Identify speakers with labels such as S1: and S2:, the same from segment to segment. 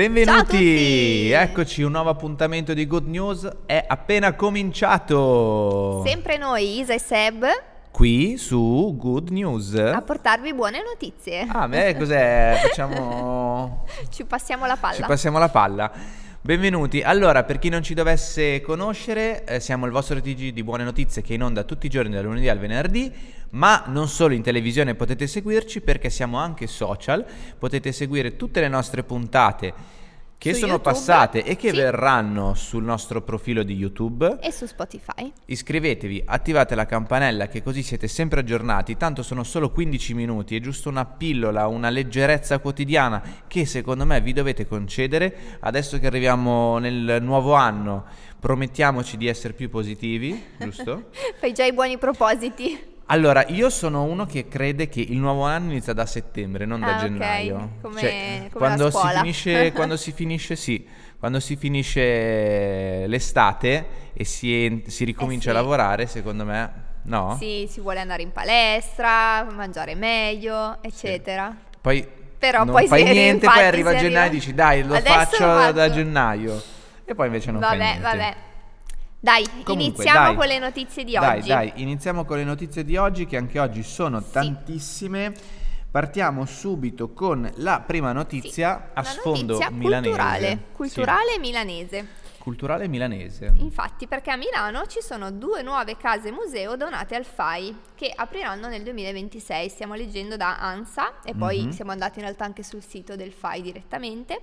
S1: Benvenuti! Eccoci, un nuovo appuntamento di Good News è appena cominciato.
S2: Sempre noi, Isa e Seb,
S1: Qui su Good News.
S2: a portarvi buone notizie.
S1: Ah, beh, cos'è? Facciamo...
S2: Ci passiamo la palla.
S1: Ci passiamo la palla. Benvenuti. Allora, per chi non ci dovesse conoscere, eh, siamo il vostro TG di buone notizie che è in onda tutti i giorni dal lunedì al venerdì, ma non solo in televisione potete seguirci perché siamo anche social, potete seguire tutte le nostre puntate che sono
S2: YouTube,
S1: passate e che
S2: sì.
S1: verranno sul nostro profilo di YouTube.
S2: E su Spotify.
S1: Iscrivetevi, attivate la campanella che così siete sempre aggiornati, tanto sono solo 15 minuti, è giusto una pillola, una leggerezza quotidiana che secondo me vi dovete concedere. Adesso che arriviamo nel nuovo anno, promettiamoci di essere più positivi, giusto?
S2: Fai già i buoni propositi.
S1: Allora, io sono uno che crede che il nuovo anno inizia da settembre, non da
S2: Ah,
S1: gennaio.
S2: Come-
S1: Cioè,
S2: come
S1: quando si finisce, quando si finisce, sì, quando si finisce l'estate e si, si ricomincia
S2: Eh sì.
S1: a lavorare, secondo me, no?
S2: Sì, si vuole andare in palestra, mangiare meglio, eccetera.
S1: Poi
S2: Però
S1: non
S2: poi
S1: fai niente, poi arriva gennaio e dici dai, lo faccio
S2: lo faccio.
S1: da gennaio. E poi invece non fai
S2: vabbè,
S1: niente.
S2: vabbè. Dai,
S1: Comunque,
S2: iniziamo
S1: dai.
S2: con le notizie di
S1: Dai,
S2: oggi.
S1: dai, iniziamo con le notizie di oggi che anche oggi sono tantissime. Partiamo subito con la prima notizia a
S2: Una
S1: sfondo
S2: notizia
S1: milanese.
S2: culturale,
S1: Sì,
S2: culturale milanese.
S1: culturale milanese.
S2: Infatti, perché a Milano ci sono due nuove case museo donate al FAI che apriranno nel 2026. Stiamo leggendo da ANSA e poi
S1: Mhm.
S2: siamo andati in realtà anche sul sito del FAI direttamente.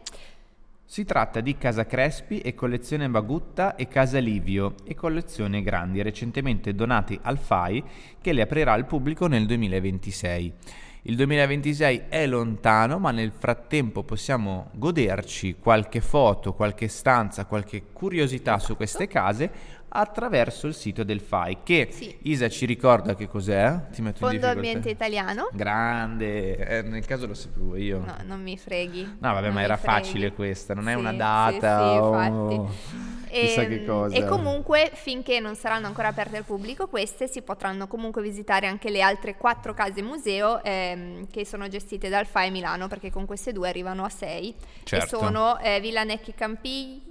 S1: Si tratta di Casa Crespi e collezione Bagutta e Casa Livio e collezione Grandi, recentemente donati al FAI che le aprirà al pubblico nel 2026. Il 2026 è lontano, ma nel frattempo possiamo goderci qualche foto, qualche stanza, qualche curiosità su queste case attraverso il sito del FAI che
S2: Sì.
S1: Isa ci ricorda che cos'è? Ti metto in
S2: Fondo
S1: difficoltà.
S2: Ambiente Italiano.
S1: Grande, eh, nel caso lo sapevo io.
S2: No, non mi freghi.
S1: No, vabbè,
S2: Non
S1: ma era
S2: freghi.
S1: facile questa, non è
S2: Sì,
S1: una
S2: sì,
S1: data
S2: sì,
S1: o
S2: infatti.
S1: chissà
S2: Ehm,
S1: che cosa.
S2: E comunque, finché non saranno ancora aperte al pubblico, queste si potranno comunque visitare anche le altre quattro case museo ehm, che sono gestite dal FAI Milano, perché con queste due arrivano a sei.
S1: Certo.
S2: E sono eh, Villa Necchi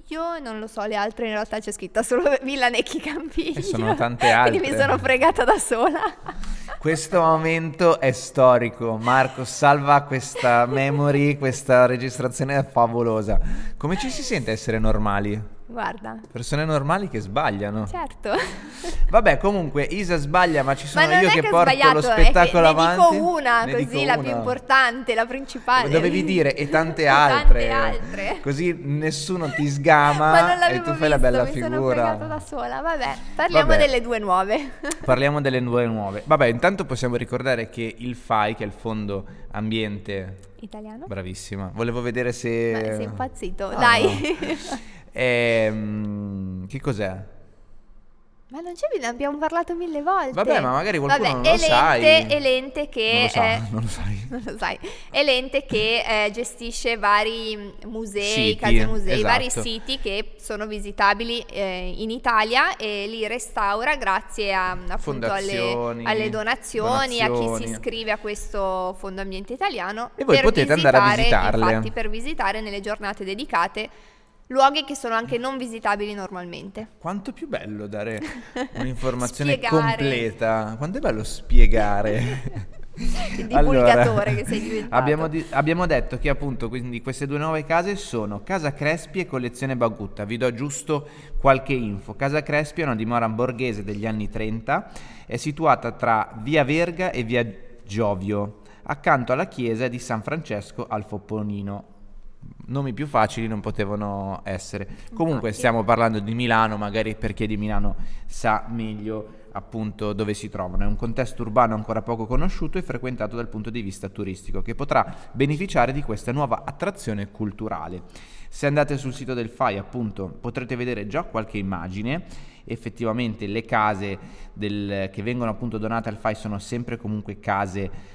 S2: Campiglio, non lo so, le altre in realtà c'è scritta solo Villa Necchi Campiglio.
S1: E sono tante
S2: Quindi mi
S1: altre.
S2: sono fregata da sola.
S1: Questo momento è storico. Marco, salva questa memory, questa registrazione è favolosa. Come ci si sente essere normali?
S2: Guarda,
S1: Persone normali che sbagliano.
S2: certo.
S1: Vabbè, comunque Isa sbaglia, ma ci sono
S2: Ma
S1: io che,
S2: che
S1: porto
S2: sbagliato,
S1: lo
S2: è che
S1: spettacolo
S2: ne
S1: avanti.
S2: dico una,
S1: Ne
S2: così
S1: dico
S2: la
S1: una.
S2: più importante, la principale.
S1: Dovevi dire e tante altre.
S2: tante altre.
S1: Così nessuno ti sgama e tu fai
S2: visto,
S1: la bella
S2: mi sono
S1: figura.
S2: fregata da sola. Vabbè, parliamo
S1: Vabbè.
S2: delle due nuove.
S1: Parliamo delle due nuove. Vabbè, intanto possiamo ricordare che il FAI, che è il Fondo Ambiente,
S2: Italiano?
S1: bravissima. Volevo vedere se
S2: Ma sei impazzito,
S1: Ah,
S2: dai.
S1: no. Ehm, che cos'è?
S2: Ma non c'è, ne abbiamo parlato mille volte.
S1: Vabbè, ma magari qualcuno
S2: Vabbè,
S1: non lo sai.
S2: l'ente- È l'ente che...
S1: Non lo sa,
S2: eh,
S1: non lo sai.
S2: sai. È l'ente che eh, gestisce vari mm, musei,
S1: Siti,
S2: case musei, vari
S1: esatto.
S2: siti che sono visitabili eh, in Italia e li restaura grazie a, appunto alle, alle donazioni, a chi si
S1: donazioni.
S2: iscrive a questo Fondo Ambiente Italiano.
S1: E voi potete andare a
S2: visitare,
S1: visitarle.
S2: Infatti per visitare nelle giornate dedicate luoghi che sono anche non visitabili normalmente.
S1: Quanto è più bello dare un'informazione completa. Quanto è bello spiegare.
S2: Il divulgatore che sei diventato.
S1: Abbiamo, di- abbiamo detto che appunto quindi queste due nuove case sono Casa Crespi e Collezione Bagutta. Vi do giusto qualche info. Casa Crespi è una dimora borghese degli anni 30, è situata tra Via Verga e Via Giovio, accanto alla chiesa di San Francesco al Fopponino. Nomi più facili non potevano essere. Comunque stiamo parlando di Milano, magari per chi è di Milano sa meglio appunto dove si trovano. È un contesto urbano ancora poco conosciuto e frequentato dal punto di vista turistico che potrà beneficiare di questa nuova attrazione culturale. Se andate sul sito del FAI appunto potrete vedere già qualche immagine. Effettivamente le case del- che vengono appunto donate al FAI sono sempre comunque case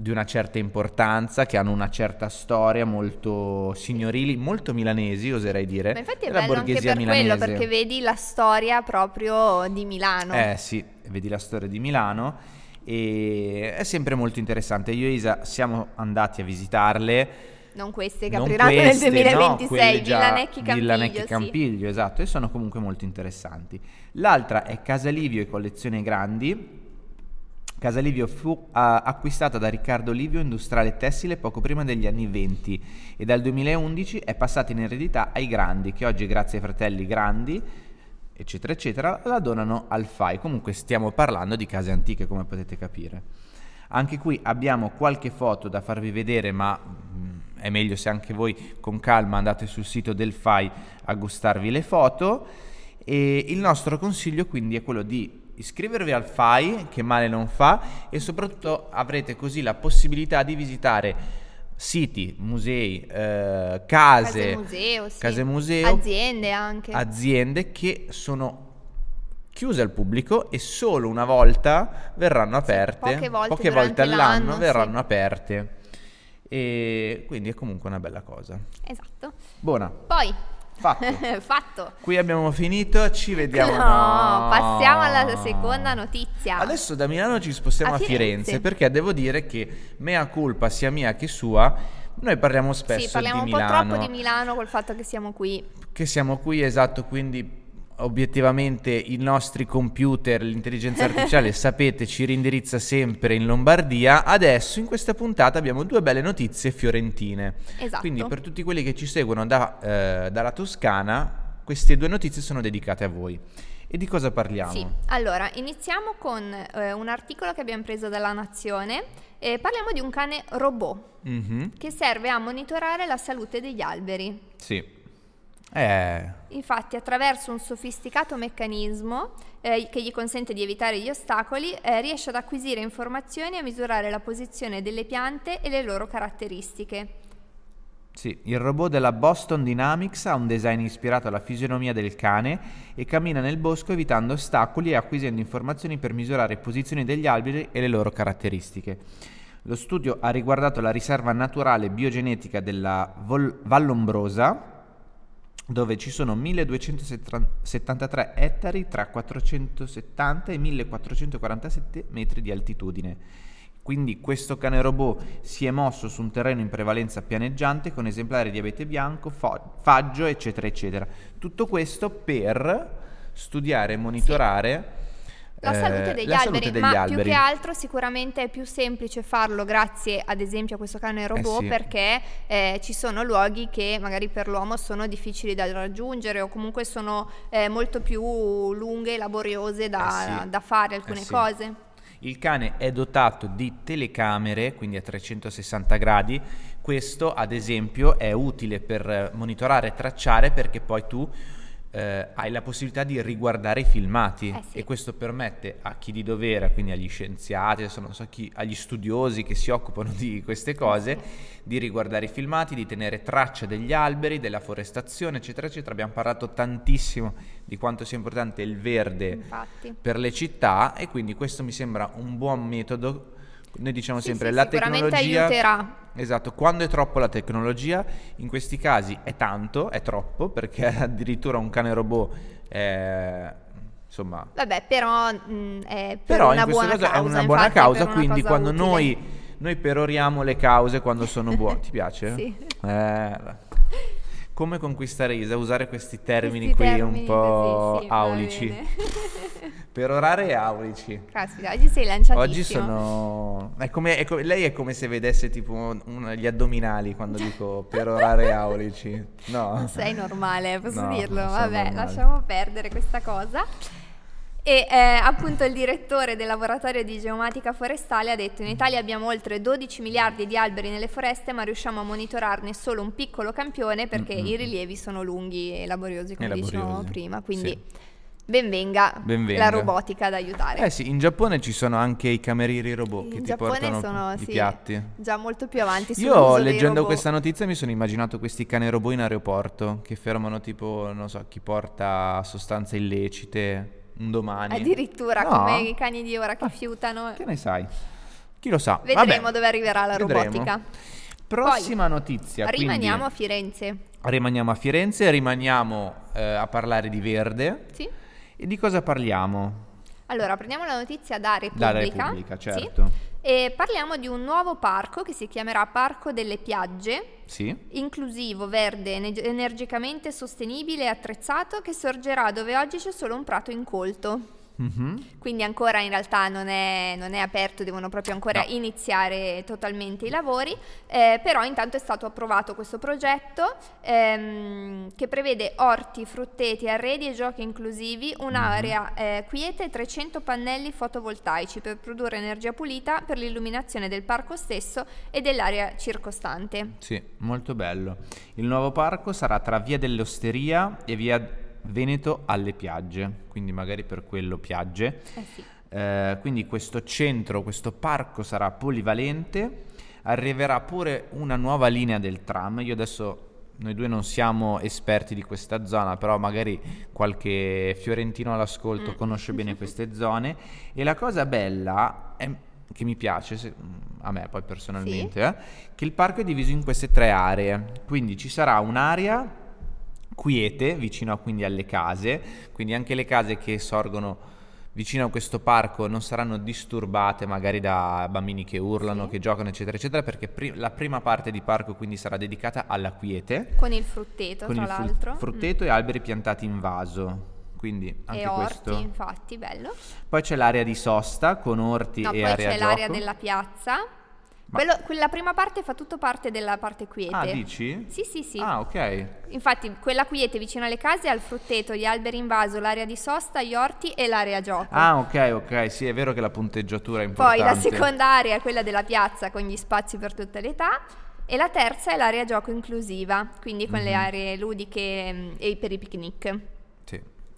S1: di una certa importanza, che hanno una certa storia, molto signorili, molto milanesi, oserei dire.
S2: Ma infatti è
S1: della
S2: bello anche per quello,
S1: milanese.
S2: perché vedi la storia proprio di Milano.
S1: Eh sì, vedi la storia di Milano e è sempre molto interessante. Io e Isa siamo andati a visitarle.
S2: Non queste che
S1: non
S2: apriranno
S1: queste,
S2: nel
S1: no,
S2: 2026,
S1: quelle già-
S2: Villanecchi Campiglio.
S1: Villanecchi
S2: sì.
S1: Campiglio, esatto, e sono comunque molto interessanti. L'altra è Casalivio e Collezione Grandi. Casalivio fu ah, acquistata da Riccardo Livio, industriale tessile, poco prima degli anni 20 e dal 2011 è passata in eredità ai Grandi, che oggi grazie ai fratelli Grandi, eccetera, eccetera, la donano al FAI. Comunque stiamo parlando di case antiche, come potete capire. Anche qui abbiamo qualche foto da farvi vedere, ma mm, è meglio se anche voi con calma andate sul sito del FAI a gustarvi le foto. E il nostro consiglio quindi è quello di iscrivervi al FAI, che male non fa, e soprattutto avrete così la possibilità di visitare siti, musei, eh, case,
S2: Case museo, sì.
S1: case museo,
S2: Aziende anche.
S1: aziende che sono chiuse al pubblico e solo una volta verranno aperte,
S2: poche volte
S1: volte
S2: durante
S1: all'anno
S2: l'anno,
S1: verranno
S2: sì.
S1: aperte e quindi è comunque una bella cosa.
S2: Esatto.
S1: Buona,
S2: Poi,
S1: fatto.
S2: fatto.
S1: Qui abbiamo finito, ci vediamo.
S2: No, passiamo alla seconda notizia.
S1: Adesso da Milano ci spostiamo
S2: A
S1: a Firenze.
S2: Firenze.
S1: perché devo dire che mea culpa sia mia che sua, noi parliamo spesso
S2: sì, parliamo
S1: di
S2: un po'
S1: Milano.
S2: troppo di Milano col fatto che siamo qui.
S1: che siamo qui, esatto, quindi obiettivamente i nostri computer, l'intelligenza artificiale, sapete, ci rindirizza sempre in Lombardia. Adesso in questa puntata abbiamo due belle notizie fiorentine.
S2: Esatto.
S1: Quindi per tutti quelli che ci seguono da, eh, dalla Toscana, queste due notizie sono dedicate a voi. E di cosa parliamo?
S2: Sì, allora iniziamo con eh, un articolo che abbiamo preso dalla Nazione. Eh, parliamo di un cane robot
S1: Mhm,
S2: che serve a monitorare la salute degli alberi.
S1: Sì. Eh,
S2: Infatti, attraverso un sofisticato meccanismo eh, che gli consente di evitare gli ostacoli, eh, riesce ad acquisire informazioni e a misurare la posizione delle piante e le loro caratteristiche.
S1: Sì, il robot della Boston Dynamics ha un design ispirato alla fisionomia del cane e cammina nel bosco evitando ostacoli e acquisendo informazioni per misurare posizioni degli alberi e le loro caratteristiche. Lo studio ha riguardato la riserva naturale biogenetica della Vol- Vallombrosa, dove ci sono 1273 ettari tra 470 e 1447 metri di altitudine. Quindi questo cane robot si è mosso su un terreno in prevalenza pianeggiante con esemplari di abete bianco, faggio, eccetera, eccetera. Tutto questo per studiare e monitorare
S2: La
S1: eh,
S2: salute degli
S1: la
S2: alberi,
S1: salute degli
S2: ma
S1: alberi.
S2: più che altro sicuramente è più semplice farlo grazie ad esempio a questo cane robot
S1: sì.
S2: perché eh, ci sono luoghi che magari per l'uomo sono difficili da raggiungere o comunque sono eh, molto più lunghe e laboriose da,
S1: Eh sì.
S2: da fare alcune
S1: Eh sì.
S2: cose.
S1: Il cane è dotato di telecamere, quindi a 360 gradi. Questo, ad esempio, è utile per eh, monitorare e tracciare perché poi tu eh, hai la possibilità di riguardare i filmati
S2: Eh sì.
S1: e questo permette a chi di dovere, quindi agli scienziati, adesso non so chi, agli studiosi che si occupano di queste cose, di riguardare i filmati, di tenere traccia degli alberi, della forestazione, eccetera, eccetera. Abbiamo parlato tantissimo di quanto sia importante il verde
S2: Infatti.
S1: per le città e quindi questo mi sembra un buon metodo. Noi diciamo
S2: Sì,
S1: sempre
S2: sì,
S1: la
S2: sicuramente
S1: tecnologia
S2: aiuterà.
S1: Esatto, quando è troppo la tecnologia, in questi casi è tanto, è troppo, perché addirittura un cane robot è insomma
S2: Vabbè, però mh, è per
S1: però
S2: una
S1: in questo
S2: buona
S1: caso
S2: causa.
S1: è una buona
S2: infatti,
S1: causa, quindi quando
S2: utile.
S1: noi, noi peroriamo le cause quando sono buone. Ti piace?
S2: Sì.
S1: Eh, come conquistare Isa? Usare questi termini
S2: Questi
S1: qui
S2: termini
S1: un po'
S2: così, sì,
S1: aulici.
S2: Bene.
S1: Perorare e aulici.
S2: Caspita, oggi sei lanciatissimo.
S1: Oggi sono. È come, è co- lei è come se vedesse tipo un- gli addominali quando dico perorare e aulici. No.
S2: Non sei normale, posso
S1: No,
S2: dirlo. Vabbè,
S1: normale.
S2: lasciamo perdere questa cosa. E eh, appunto il direttore del laboratorio di geomatica forestale ha detto in Italia abbiamo oltre 12 miliardi di alberi nelle foreste ma riusciamo a monitorarne solo un piccolo campione perché
S1: Mm, mm,
S2: i
S1: mm.
S2: rilievi sono lunghi e laboriosi come
S1: E
S2: dicevamo
S1: laboriosi,
S2: prima, quindi
S1: sì.
S2: Benvenga,
S1: Benvenga.
S2: la robotica ad aiutare.
S1: Eh sì, in Giappone ci sono anche i camerieri robot che
S2: in
S1: ti
S2: Giappone
S1: portano
S2: sono
S1: i
S2: sì,
S1: piatti.
S2: già molto più avanti
S1: Io leggendo questa notizia mi sono immaginato questi cani robot in aeroporto che fermano tipo, non so, chi porta sostanze illecite un domani.
S2: Addirittura
S1: No?
S2: come i cani di ora che
S1: Ah,
S2: fiutano.
S1: Che ne sai? Chi lo sa?
S2: Vedremo
S1: Vabbè,
S2: dove arriverà la
S1: vedremo.
S2: robotica.
S1: Prossima notizia. quindi-
S2: Rimaniamo a Firenze.
S1: rimaniamo a Firenze, rimaniamo eh, a parlare di verde.
S2: Sì?
S1: E di cosa parliamo?
S2: Allora, prendiamo la notizia da Repubblica.
S1: Dalla Repubblica,
S2: Sì.
S1: certo.
S2: E parliamo di un nuovo parco che si chiamerà Parco delle Piagge,
S1: Sì?
S2: inclusivo, verde, ener- energicamente sostenibile e attrezzato che sorgerà dove oggi c'è solo un prato incolto.
S1: Mhm.
S2: Quindi ancora in realtà non è, non è aperto, devono proprio ancora
S1: No.
S2: iniziare totalmente i lavori, eh, però intanto è stato approvato questo progetto ehm, che prevede orti, frutteti, arredi e giochi inclusivi, un'area eh, quiete e 300 pannelli fotovoltaici per produrre energia pulita per l'illuminazione del parco stesso e dell'area circostante.
S1: Sì, molto bello. Il nuovo parco sarà tra via dell'Osteria e via Veneto alle Piagge, quindi magari per quello Piagge.
S2: Eh sì.
S1: Eh, quindi questo centro, questo parco sarà polivalente, arriverà pure una nuova linea del tram. Io adesso, noi due non siamo esperti di questa zona, però magari qualche fiorentino all'ascolto
S2: Mm.
S1: conosce bene queste zone. E la cosa bella è, che mi piace, se- a me poi personalmente, eh, che il parco è diviso in queste tre aree. Quindi ci sarà un'area quiete vicino a- quindi alle case, quindi anche le case che sorgono vicino a questo parco non saranno disturbate magari da bambini che urlano,
S2: Sì.
S1: che giocano, eccetera, eccetera, perché pri- la prima parte di parco quindi sarà dedicata alla quiete,
S2: Con il frutteto,
S1: con
S2: tra
S1: il fru-
S2: l'altro.
S1: frutteto e alberi piantati in vaso. Quindi
S2: Mm.
S1: anche
S2: E orti,
S1: questo.
S2: infatti, bello.
S1: Poi c'è l'area di sosta con orti
S2: No,
S1: e
S2: poi
S1: area
S2: c'è l'area
S1: gioco.
S2: della piazza. Quello- quella prima parte fa tutto parte della parte quiete.
S1: Ah, dici?
S2: Sì, sì, sì.
S1: Ah, ok.
S2: Infatti, quella quiete vicino alle case ha il frutteto, gli alberi in vaso, l'area di sosta, gli orti e l'area gioco.
S1: Ah, ok, ok, sì, è vero che la punteggiatura è
S2: Poi
S1: importante.
S2: la seconda area è quella della piazza con gli spazi per tutte le età. E la terza è l'area gioco inclusiva, quindi con le
S1: Mhm.
S2: aree ludiche mm, e per i picnic.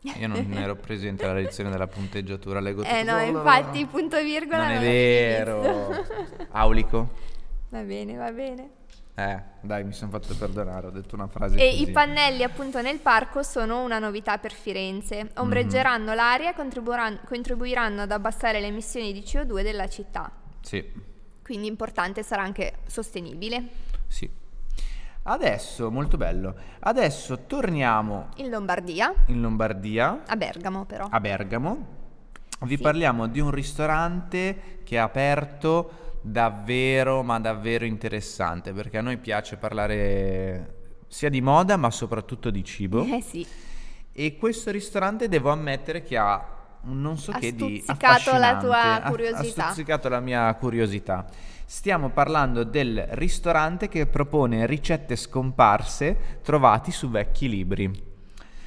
S1: Io non ero presente alla lezione della punteggiatura, leggo
S2: Eh
S1: tutto.
S2: no, infatti, punto e virgola
S1: Non è
S2: non l'avevi
S1: vero. Aulico.
S2: va bene, va bene.
S1: Eh, dai, mi sono fatto perdonare, ho detto una frase
S2: E
S1: così.
S2: i pannelli appunto nel parco sono una novità per Firenze. Ombreggeranno l'aria e contribuiranno, contribuiranno ad abbassare le emissioni di CO2 della città.
S1: Sì,
S2: Quindi importante sarà anche sostenibile.
S1: sì. Adesso, molto bello. Adesso torniamo
S2: In Lombardia,
S1: in Lombardia,
S2: a Bergamo però.
S1: a Bergamo. Vi
S2: Sì.
S1: parliamo di un ristorante che è aperto davvero, ma davvero interessante, perché a noi piace parlare sia di moda, ma soprattutto di cibo.
S2: Eh sì,
S1: E questo ristorante devo ammettere che ha non so
S2: Ha
S1: che di
S2: stuzzicato la tua
S1: affascinante. Ha-
S2: curiosità.
S1: Ha stuzzicato la mia curiosità. Stiamo parlando del ristorante che propone ricette scomparse trovati su vecchi libri.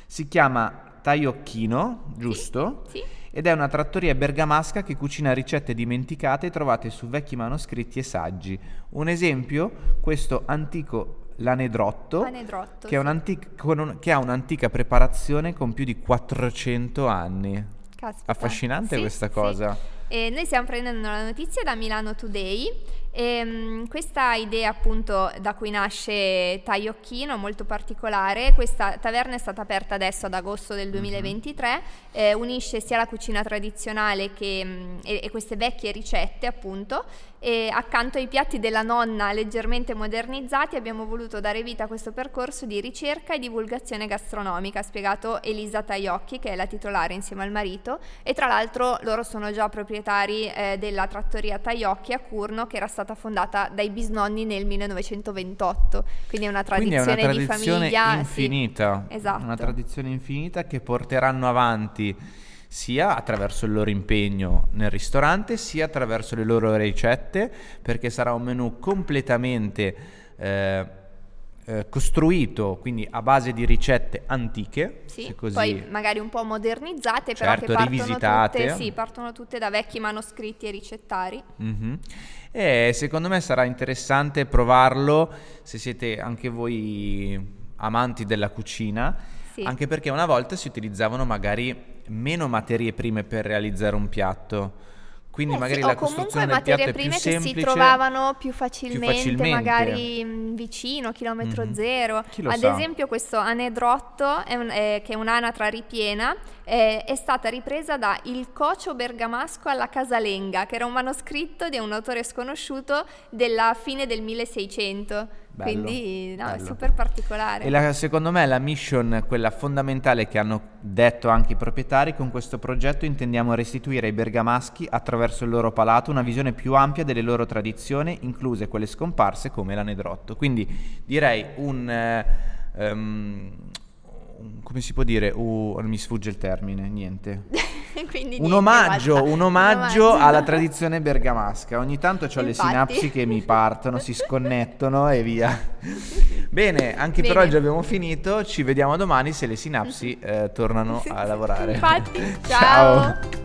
S1: Si chiama Taiocchino, giusto?
S2: sì.
S1: Ed è una trattoria bergamasca che cucina ricette dimenticate trovate su vecchi manoscritti e saggi. Un esempio, questo antico lanedrotto,
S2: Anedrotto,
S1: che,
S2: sì.
S1: un- che ha un'antica preparazione con più di 400 anni.
S2: Caspita.
S1: Affascinante
S2: Sì,
S1: questa
S2: sì.
S1: cosa.
S2: E noi stiamo prendendo la notizia da Milano Today. E, mm, questa idea appunto da cui nasce Taiocchino molto particolare, questa taverna è stata aperta adesso ad agosto
S1: Mhm.
S2: del 2023, eh, unisce sia la cucina tradizionale che, mm, e, e queste vecchie ricette appunto e accanto ai piatti della nonna leggermente modernizzati abbiamo voluto dare vita a questo percorso di ricerca e divulgazione gastronomica, ha spiegato Elisa Taiocchi che è la titolare insieme al marito e tra l'altro loro sono già proprietari eh, della trattoria Taiocchi a Curno che era stata fondata dai bisnonni nel 1928, quindi è una
S1: Quindi è
S2: tradizione,
S1: una
S2: di
S1: tradizione
S2: famiglia sì.
S1: infinita.
S2: esatto.
S1: Una tradizione infinita che porteranno avanti sia attraverso il loro impegno nel ristorante, sia attraverso le loro ricette, perché sarà un menù completamente eh, eh, costruito, quindi a base di ricette antiche,
S2: Sì,
S1: così
S2: poi magari un po' modernizzate, però
S1: Certo,
S2: che partono tutte, sì, partono tutte da vecchi manoscritti e ricettari.
S1: Mhm. E secondo me sarà interessante provarlo se siete anche voi amanti della cucina,
S2: Sì.
S1: anche perché una volta si utilizzavano magari meno materie prime per realizzare un piatto. Quindi
S2: Eh
S1: magari
S2: sì,
S1: la
S2: comunque materie
S1: più
S2: prime che si trovavano più facilmente,
S1: facilmente.
S2: magari mh, vicino, chilometro
S1: Mhm.
S2: zero.
S1: Chi
S2: Ad
S1: sa?
S2: esempio questo anedrotto, è un- è- che è un'anatra ripiena, è, è stata ripresa da Il cocio bergamasco alla casalenga, che era un manoscritto di un autore sconosciuto della fine del 1600.
S1: Bello,
S2: Quindi no, è
S1: bello.
S2: super particolare.
S1: E la- secondo me la mission, quella fondamentale che hanno detto anche i proprietari, con questo progetto intendiamo restituire ai bergamaschi, attraverso il loro palato, una visione più ampia delle loro tradizioni, incluse quelle scomparse come l'anedrotto. Quindi direi un... un- come si può dire? Uh, mi sfugge il termine, niente.
S2: Quindi
S1: Un
S2: niente,
S1: omaggio, un omaggio
S2: omaggio.
S1: alla tradizione bergamasca. Ogni tanto ho le sinapsi che mi partono, si sconnettono e via. Bene, anche per
S2: Bene.
S1: oggi abbiamo finito. Ci vediamo domani se le sinapsi eh, tornano a lavorare.
S2: Infatti,
S1: Ciao.
S2: ciao.